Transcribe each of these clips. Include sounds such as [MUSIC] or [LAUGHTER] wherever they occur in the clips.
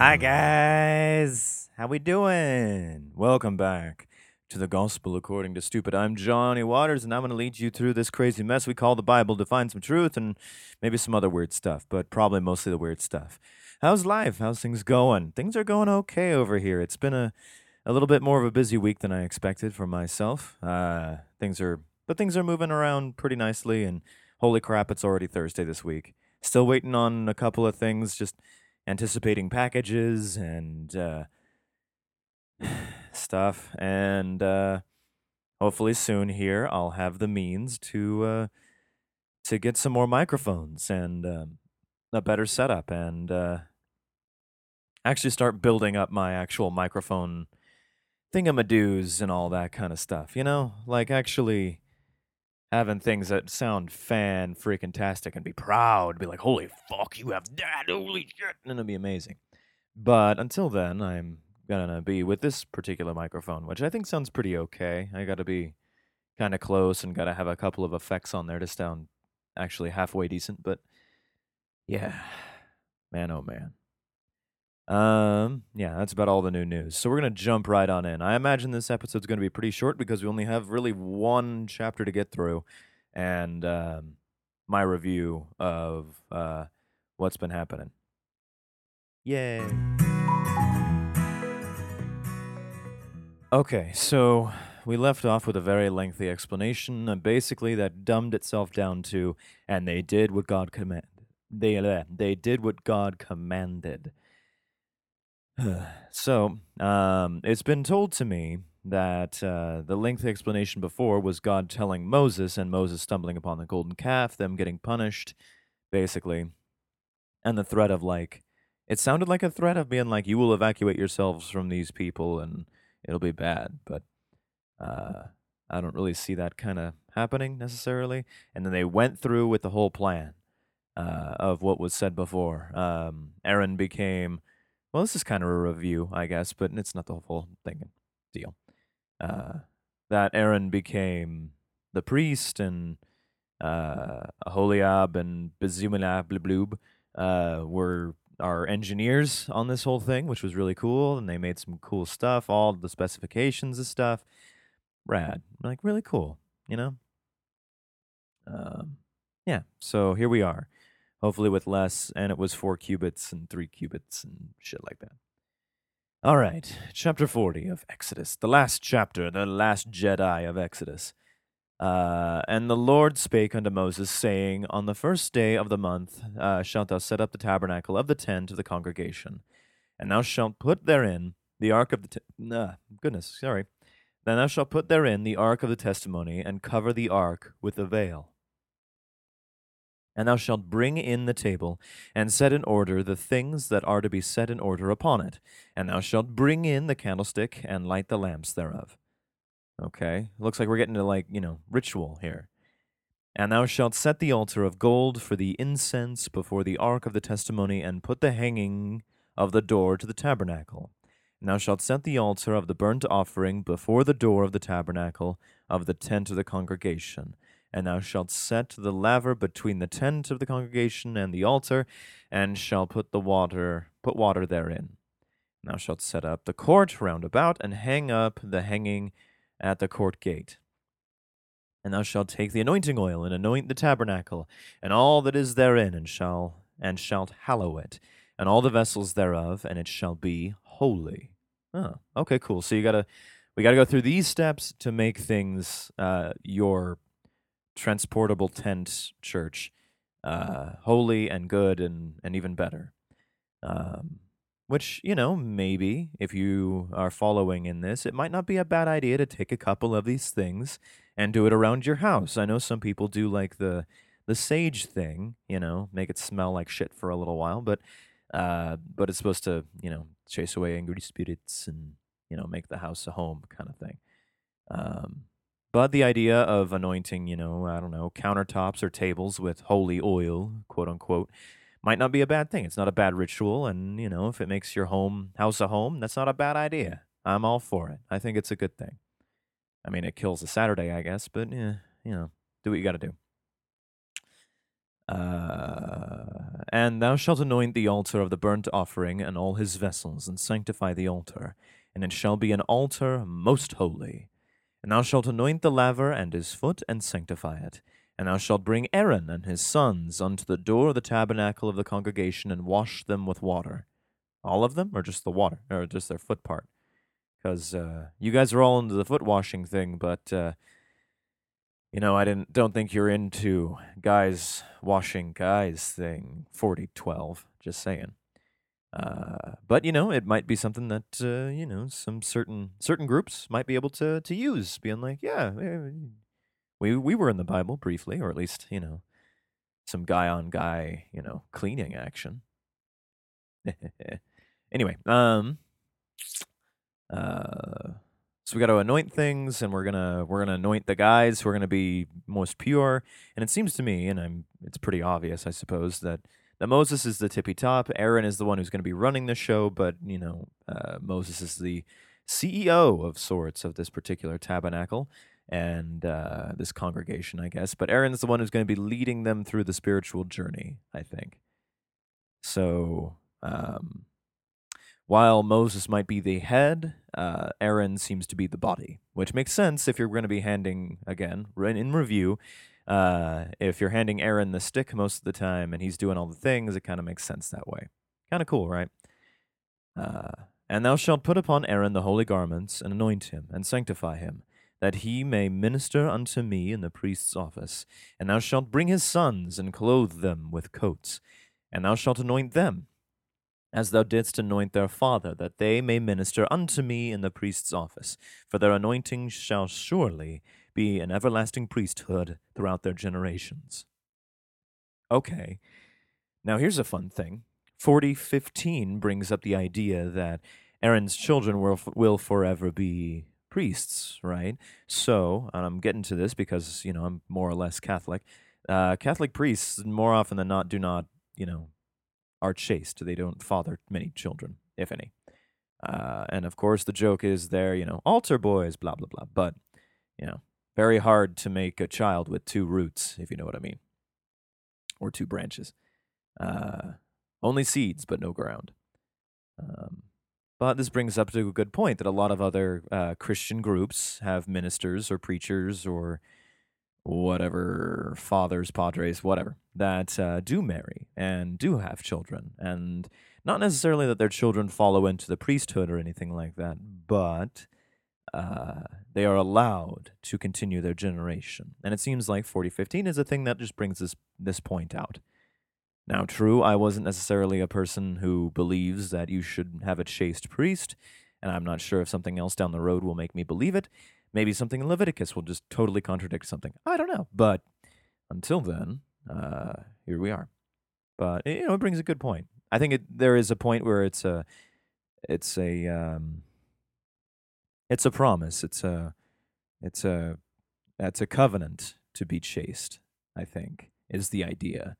Hi guys, how we doing? Welcome back to the Gospel According to Stupid. I'm Johnny Waters, and I'm going to lead you through this crazy mess we call the Bible to find some truth and maybe some other weird stuff, but probably mostly the weird stuff. How's life? How's things going? Things are going okay over here. It's been a a little bit more of a busy week than I expected for myself. Uh, things are, but things are moving around pretty nicely, and holy crap, it's already Thursday this week. Still waiting on a couple of things, just anticipating packages and uh, stuff. And uh, hopefully soon here, I'll have the means to uh, to get some more microphones and um, a better setup, and uh, actually start building up my actual microphone thingamadoos and all that kind of stuff. You know, like actually having things that sound fan freaking tastic and be proud, be like, holy fuck, you have that, holy shit, and it'll be amazing. But until then, I'm gonna be with this particular microphone, which I think sounds pretty okay. I gotta be kind of close and gotta have a couple of effects on there to sound actually halfway decent. But yeah, [SIGHS] man, oh man. Um, yeah, that's about all the new news. So we're gonna jump right on in. I imagine this episode's gonna be pretty short because we only have really one chapter to get through, and um, my review of uh, what's been happening. Yay! Okay, so we left off with a very lengthy explanation, and basically that dumbed itself down to, and they did what God commanded. They they did what God commanded. [SIGHS] so, um, it's been told to me that uh, the lengthy explanation before was God telling Moses and Moses stumbling upon the golden calf, them getting punished, basically, and the threat of like, it sounded like a threat of being like, you will evacuate yourselves from these people and it'll be bad, but uh, I don't really see that kind of happening necessarily. And then they went through with the whole plan uh, of what was said before. Um, Aaron became well, this is kind of a review, I guess, but it's not the whole thing deal. Uh, that Aaron became the priest and uh, Aholiab and Bezumilab Bliblub uh, were our engineers on this whole thing, which was really cool. And they made some cool stuff, all the specifications and stuff. Rad. Like, really cool, you know? Um, yeah, so here we are hopefully with less, and it was four cubits and three cubits and shit like that. All right, chapter 40 of Exodus, the last chapter, the last Jedi of Exodus. Uh, and the Lord spake unto Moses, saying, On the first day of the month uh, shalt thou set up the tabernacle of the tent of the congregation, and thou shalt put therein the ark of the te- nah, goodness, sorry. Then thou shalt put therein the ark of the testimony, and cover the ark with a veil. And thou shalt bring in the table, and set in order the things that are to be set in order upon it. And thou shalt bring in the candlestick, and light the lamps thereof. Okay, looks like we're getting to like, you know, ritual here. And thou shalt set the altar of gold for the incense before the ark of the testimony, and put the hanging of the door to the tabernacle. And thou shalt set the altar of the burnt offering before the door of the tabernacle of the tent of the congregation and thou shalt set the laver between the tent of the congregation and the altar, and shall put the water put water therein. And thou shalt set up the court round about, and hang up the hanging at the court gate. And thou shalt take the anointing oil, and anoint the tabernacle, and all that is therein, and shall and shalt hallow it, and all the vessels thereof, and it shall be holy. Oh, okay, cool. So you gotta we gotta go through these steps to make things uh, your transportable tent church, uh, holy and good and, and even better. Um, which, you know, maybe if you are following in this, it might not be a bad idea to take a couple of these things and do it around your house. I know some people do like the the sage thing, you know, make it smell like shit for a little while, but uh, but it's supposed to, you know, chase away angry spirits and you know make the house a home kind of thing. Um, but the idea of anointing, you know, I don't know, countertops or tables with holy oil, quote unquote, might not be a bad thing. It's not a bad ritual. And, you know, if it makes your home house a home, that's not a bad idea. I'm all for it. I think it's a good thing. I mean, it kills a Saturday, I guess, but, yeah, you know, do what you got to do. Uh, and thou shalt anoint the altar of the burnt offering and all his vessels, and sanctify the altar, and it shall be an altar most holy. And thou shalt anoint the laver and his foot, and sanctify it. And thou shalt bring Aaron and his sons unto the door of the tabernacle of the congregation, and wash them with water. All of them, or just the water, or just their foot part? Because uh, you guys are all into the foot washing thing, but uh, you know, I didn't don't think you're into guys washing guys thing 4012, just saying. Uh, but you know, it might be something that uh, you know some certain certain groups might be able to to use, being like, yeah, we we were in the Bible briefly, or at least you know, some guy on guy, you know, cleaning action. [LAUGHS] anyway, um, uh, so we got to anoint things, and we're gonna we're gonna anoint the guys who are gonna be most pure. And it seems to me, and I'm it's pretty obvious, I suppose, that that Moses is the tippy top. Aaron is the one who's going to be running the show, but you know, uh, Moses is the CEO of sorts of this particular tabernacle and uh, this congregation, I guess. But Aaron's the one who's going to be leading them through the spiritual journey, I think. So, um, while Moses might be the head, uh, Aaron seems to be the body, which makes sense if you're going to be handing, again, in review, uh, if you're handing Aaron the stick most of the time and he's doing all the things, it kind of makes sense that way. Kind of cool, right? Uh, and thou shalt put upon Aaron the holy garments, and anoint him, and sanctify him, that he may minister unto me in the priest's office. And thou shalt bring his sons, and clothe them with coats, and thou shalt anoint them as thou didst anoint their father, that they may minister unto me in the priest's office. For their anointing shall surely be an everlasting priesthood throughout their generations. Okay, now here's a fun thing. 4015 brings up the idea that Aaron's children will, will forever be priests, right? So, and I'm getting to this because, you know, I'm more or less Catholic. Uh, Catholic priests, more often than not, do not, you know, are chaste. They don't father many children, if any. Uh, and of course, the joke is they're, you know, altar boys, blah, blah, blah. But, you know, very hard to make a child with two roots, if you know what I mean, or two branches. Uh, only seeds, but no ground. Um, but this brings up to a good point that a lot of other uh, Christian groups have ministers or preachers or whatever fathers, padres, whatever, that uh, do marry and do have children. And not necessarily that their children follow into the priesthood or anything like that, but uh, they are allowed to continue their generation. And it seems like 4015 is a thing that just brings this, this point out. Now, true, I wasn't necessarily a person who believes that you should have a chaste priest, and I'm not sure if something else down the road will make me believe it. Maybe something in Leviticus will just totally contradict something. I don't know. But until then, uh, here we are. But you know, it brings a good point. I think it, there is a point where it's a, it's a, um, it's a promise. It's a, it's a, it's a covenant to be chaste. I think is the idea.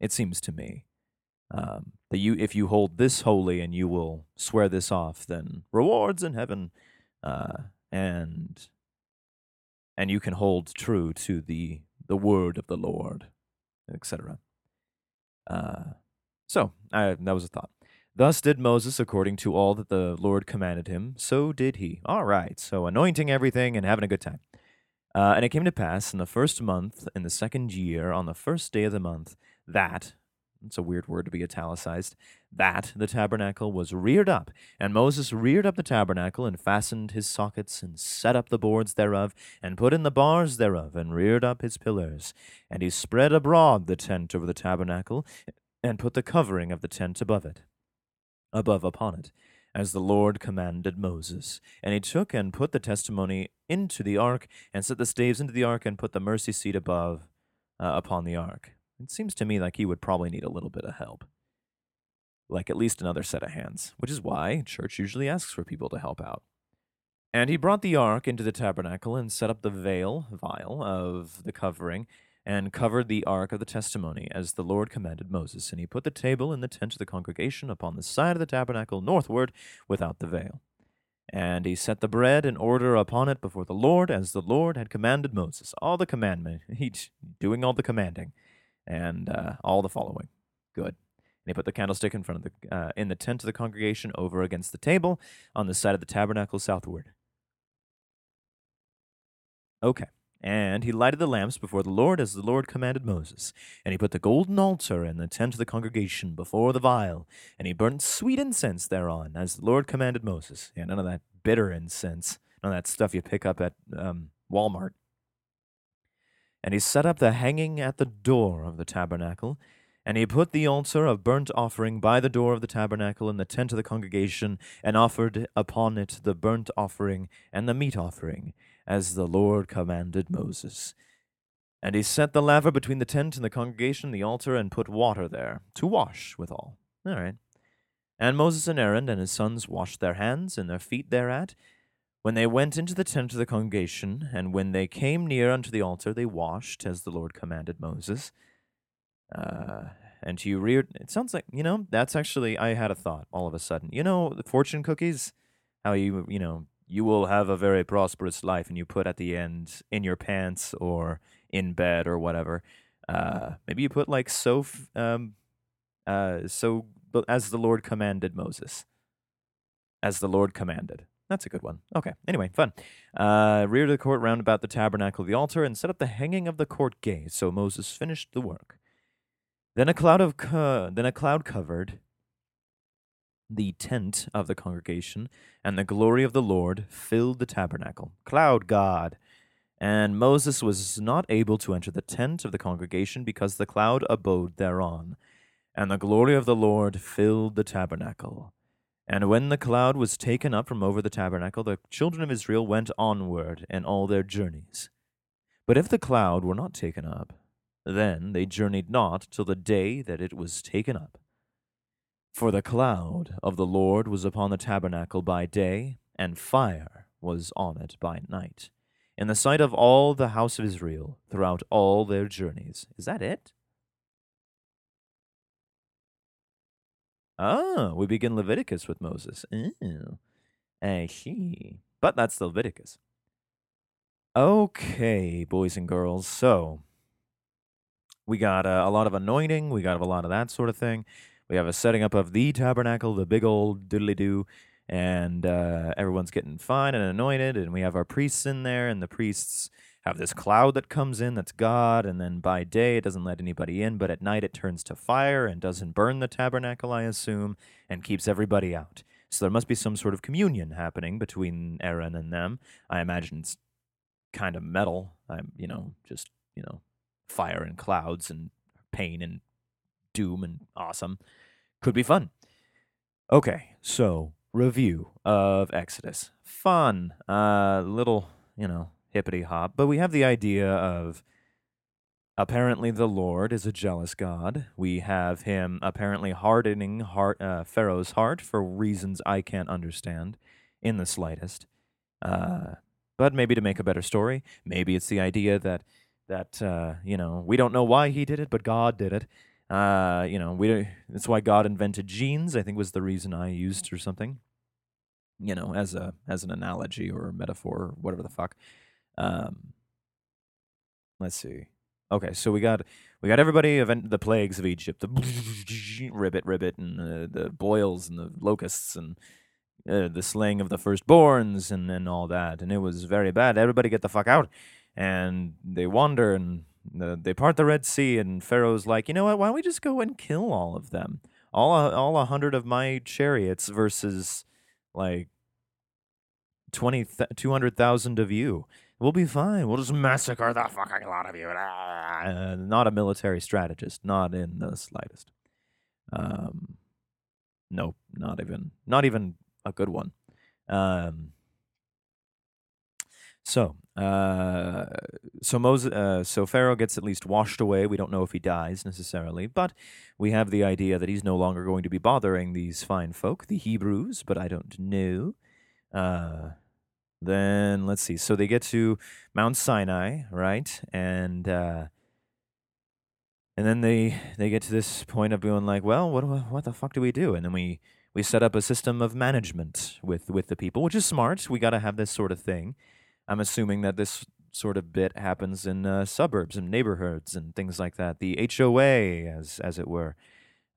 It seems to me um, that you, if you hold this holy and you will swear this off, then rewards in heaven. Uh, and and you can hold true to the the word of the Lord, etc. Uh, so I, that was a thought. Thus did Moses according to all that the Lord commanded him. So did he. All right. So anointing everything and having a good time. Uh, and it came to pass in the first month, in the second year, on the first day of the month, that it's a weird word to be italicized, that the tabernacle was reared up. And Moses reared up the tabernacle, and fastened his sockets, and set up the boards thereof, and put in the bars thereof, and reared up his pillars. And he spread abroad the tent over the tabernacle, and put the covering of the tent above it, above upon it, as the Lord commanded Moses. And he took and put the testimony into the ark, and set the staves into the ark, and put the mercy seat above uh, upon the ark. It seems to me like he would probably need a little bit of help. Like at least another set of hands, which is why church usually asks for people to help out. And he brought the ark into the tabernacle and set up the veil, vial, of the covering, and covered the ark of the testimony, as the Lord commanded Moses. And he put the table in the tent of the congregation upon the side of the tabernacle northward without the veil. And he set the bread in order upon it before the Lord, as the Lord had commanded Moses. All the commandment, [LAUGHS] he doing all the commanding and uh, all the following. Good. And he put the candlestick in front of the uh, in the tent of the congregation over against the table on the side of the tabernacle southward. Okay. And he lighted the lamps before the Lord as the Lord commanded Moses. And he put the golden altar in the tent of the congregation before the vial. And he burnt sweet incense thereon as the Lord commanded Moses. Yeah, none of that bitter incense, none of that stuff you pick up at um, Walmart. And he set up the hanging at the door of the tabernacle. And he put the altar of burnt offering by the door of the tabernacle in the tent of the congregation, and offered upon it the burnt offering and the meat offering as the Lord commanded Moses. And he set the laver between the tent and the congregation, the altar, and put water there, to wash withal. All right. And Moses and Aaron and his sons washed their hands and their feet thereat, when they went into the tent of the congregation, and when they came near unto the altar, they washed, as the Lord commanded Moses. Uh, and you reared, it sounds like, you know, that's actually, I had a thought all of a sudden. You know, the fortune cookies, how you, you know, you will have a very prosperous life and you put at the end in your pants or in bed or whatever. Uh, maybe you put like so um, uh, so as the lord commanded moses. As the lord commanded. That's a good one. Okay anyway fun. Uh, rear the court round about the tabernacle of the altar and set up the hanging of the court gate. So moses finished the work. Then a cloud of co- then a cloud covered the tent of the congregation, and the glory of the Lord filled the tabernacle. Cloud God. And Moses was not able to enter the tent of the congregation because the cloud abode thereon. And the glory of the Lord filled the tabernacle. And when the cloud was taken up from over the tabernacle, the children of Israel went onward in all their journeys. But if the cloud were not taken up, then they journeyed not till the day that it was taken up. For the cloud of the Lord was upon the tabernacle by day, and fire was on it by night, in the sight of all the house of Israel throughout all their journeys. Is that it? Ah, we begin Leviticus with Moses. Oh, I see. But that's Leviticus. Okay, boys and girls. So, we got uh, a lot of anointing. We got a lot of that sort of thing. We have a setting up of the tabernacle, the big old doodly doo, and uh, everyone's getting fine and anointed, and we have our priests in there, and the priests have this cloud that comes in that's God, and then by day it doesn't let anybody in, but at night it turns to fire and doesn't burn the tabernacle, I assume, and keeps everybody out. So there must be some sort of communion happening between Aaron and them. I imagine it's kind of metal. I'm, you know, just, you know, fire and clouds and pain and doom and awesome. Could be fun. Okay, so review of Exodus. Fun. Uh little, you know, hippity hop, but we have the idea of apparently the Lord is a jealous God. We have him apparently hardening heart, uh, Pharaoh's heart for reasons I can't understand in the slightest. Uh, but maybe to make a better story, maybe it's the idea that that uh, you know we don't know why he did it, but God did it, uh, you know, we that's why God invented genes. I think was the reason I used or something. You know, as a as an analogy or a metaphor or whatever the fuck. Um, let's see. Okay, so we got we got everybody event the plagues of Egypt, the [LAUGHS] ribbit ribbit and the, boils and the locusts and uh, the slaying of the firstborns and and all that, and it was very bad. Everybody get the fuck out, and they wander and the, they part the Red Sea, and Pharaoh's like, you know what? Why don't we just go and kill all of them? All a, all a hundred of my chariots versus like 20, 200,000 of you. We'll be fine. We'll just massacre the fucking lot of you. Uh, not a military strategist, not in the slightest. Um, nope, not even, not even a good one. Um, so, uh, so Moses, uh, so Pharaoh gets at least washed away. We don't know if he dies necessarily, but we have the idea that he's no longer going to be bothering these fine folk, the Hebrews. But I don't know. Uh, then let's see. So they get to Mount Sinai, right? And uh, and then they they get to this point of being like, well, what what the fuck do we do? And then we we set up a system of management with with the people, which is smart. We got to have this sort of thing. I'm assuming that this sort of bit happens in uh, suburbs and neighborhoods and things like that. The HOA, as as it were,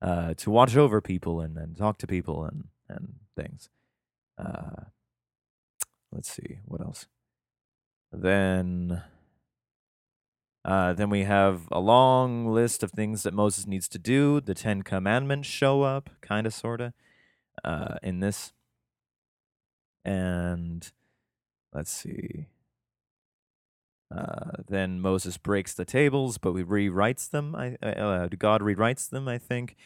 uh, to watch over people and, and talk to people and and things. Uh, let's see what else. Then. Uh, then we have a long list of things that Moses needs to do. The Ten Commandments show up, kind of, sort of, uh, in this. And let's see. Uh, then Moses breaks the tables, but we rewrites them. I, uh, God rewrites them, I think,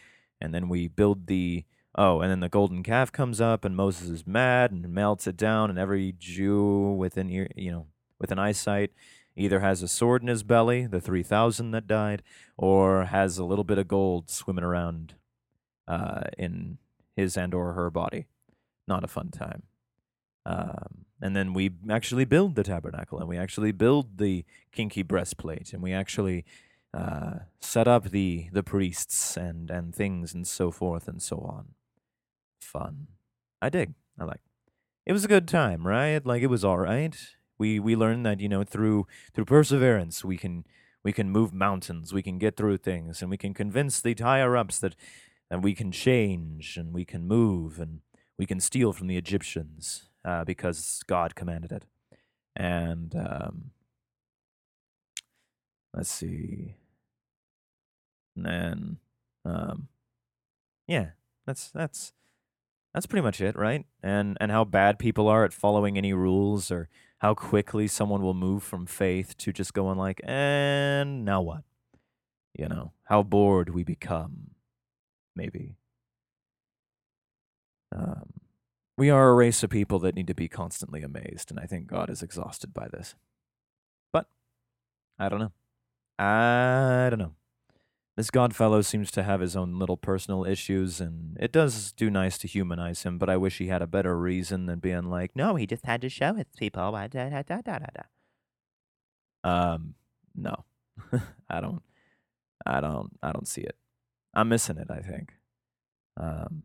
and then we build the. Oh, and then the golden calf comes up, and Moses is mad and melts it down, and every Jew within ear, you know, with an eyesight, either has a sword in his belly, the three thousand that died, or has a little bit of gold swimming around uh, in his and or her body. Not a fun time. Um, and then we actually build the tabernacle and we actually build the kinky breastplate and we actually uh, set up the the priests and and things and so forth and so on. Fun. I dig. I like. It was a good time, right? Like it was all right. We we learned that you know through through perseverance we can we can move mountains, we can get through things, and we can convince the higher ups that that we can change and we can move and we can steal from the Egyptians uh, because God commanded it. And um, let's see. And then, um, yeah, that's that's that's pretty much it, right? And and how bad people are at following any rules, or how quickly someone will move from faith to just going like, and now what? You know, how bored we become, maybe. Um, we are a race of people that need to be constantly amazed, and I think God is exhausted by this. But I don't know. I don't know. This Godfellow seems to have his own little personal issues, and it does do nice to humanize him, but I wish he had a better reason than being like, no, he just had to show to people. Um, no. [LAUGHS] I don't I don't I don't see it. I'm missing it, I think. Um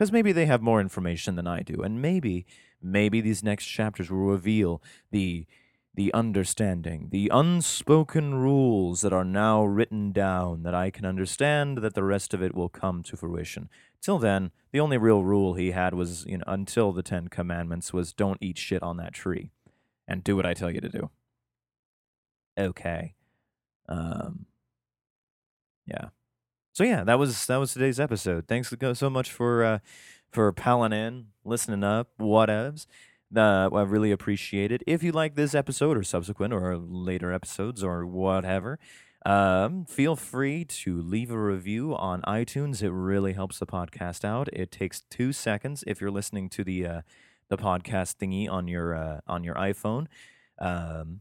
because maybe they have more information than I do, and maybe, maybe these next chapters will reveal the the understanding, the unspoken rules that are now written down that I can understand that the rest of it will come to fruition. Till then, the only real rule he had was, you know, until the 10 commandments was don't eat shit on that tree and do what I tell you to do. Okay. Um yeah. So yeah, that was that was today's episode. Thanks so much for uh, for palling in, listening up, whatevs. Uh, I really appreciate it. If you like this episode or subsequent or later episodes or whatever, um, feel free to leave a review on iTunes. It really helps the podcast out. It takes two seconds if you're listening to the uh, the podcast thingy on your uh, on your iPhone. Um,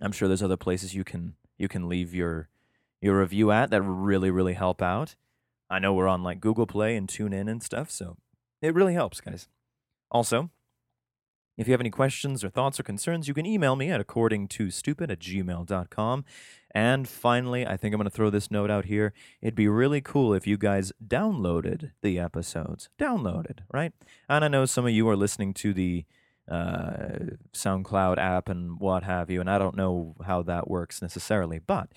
I'm sure there's other places you can you can leave your your review at that really, really help out. I know we're on like Google Play and TuneIn and stuff, so it really helps, guys. Also, if you have any questions or thoughts or concerns, you can email me at according to stupid at gmail.com. And finally, I think I'm going to throw this note out here. It'd be really cool if you guys downloaded the episodes. Downloaded, right? And I know some of you are listening to the uh, SoundCloud app and what have you, and I don't know how that works necessarily, but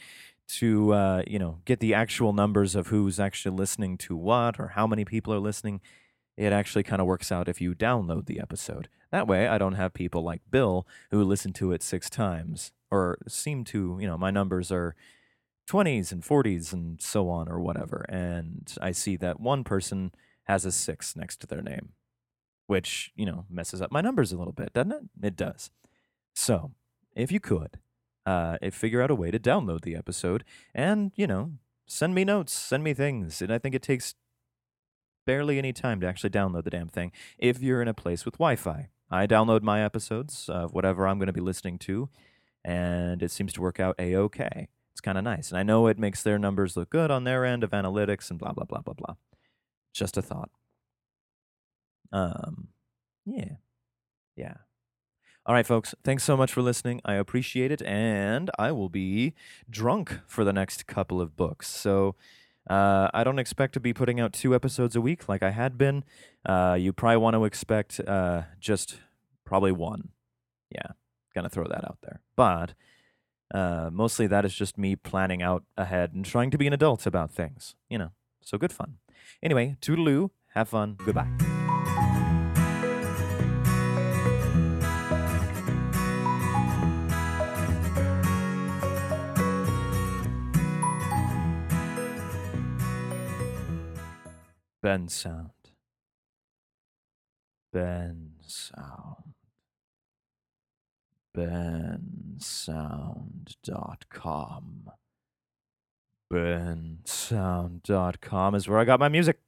to uh, you know get the actual numbers of who's actually listening to what or how many people are listening it actually kind of works out if you download the episode. That way i don't have people like bill who listen to it six times or seem to you know my numbers are 20s and 40s and so on or whatever and i see that one person has a six next to their name which you know messes up my numbers a little bit doesn't it? It does. So if you could uh, figure out a way to download the episode and, you know, send me notes, send me things. And I think it takes barely any time to actually download the damn thing if you're in a place with Wi Fi. I download my episodes of whatever I'm going to be listening to, and it seems to work out a okay. It's kind of nice. And I know it makes their numbers look good on their end of analytics and blah, blah, blah, blah, blah. Just a thought. Um, yeah. Yeah. All right, folks, thanks so much for listening. I appreciate it. And I will be drunk for the next couple of books. So uh, I don't expect to be putting out two episodes a week like I had been. Uh, you probably want to expect uh, just probably one. Yeah, gonna throw that out there. But uh, mostly that is just me planning out ahead and trying to be an adult about things, you know. So good fun. Anyway, toodaloo, have fun, goodbye. Ben sound. Ben sound. bensound.com. Bensound.com is where I got my music.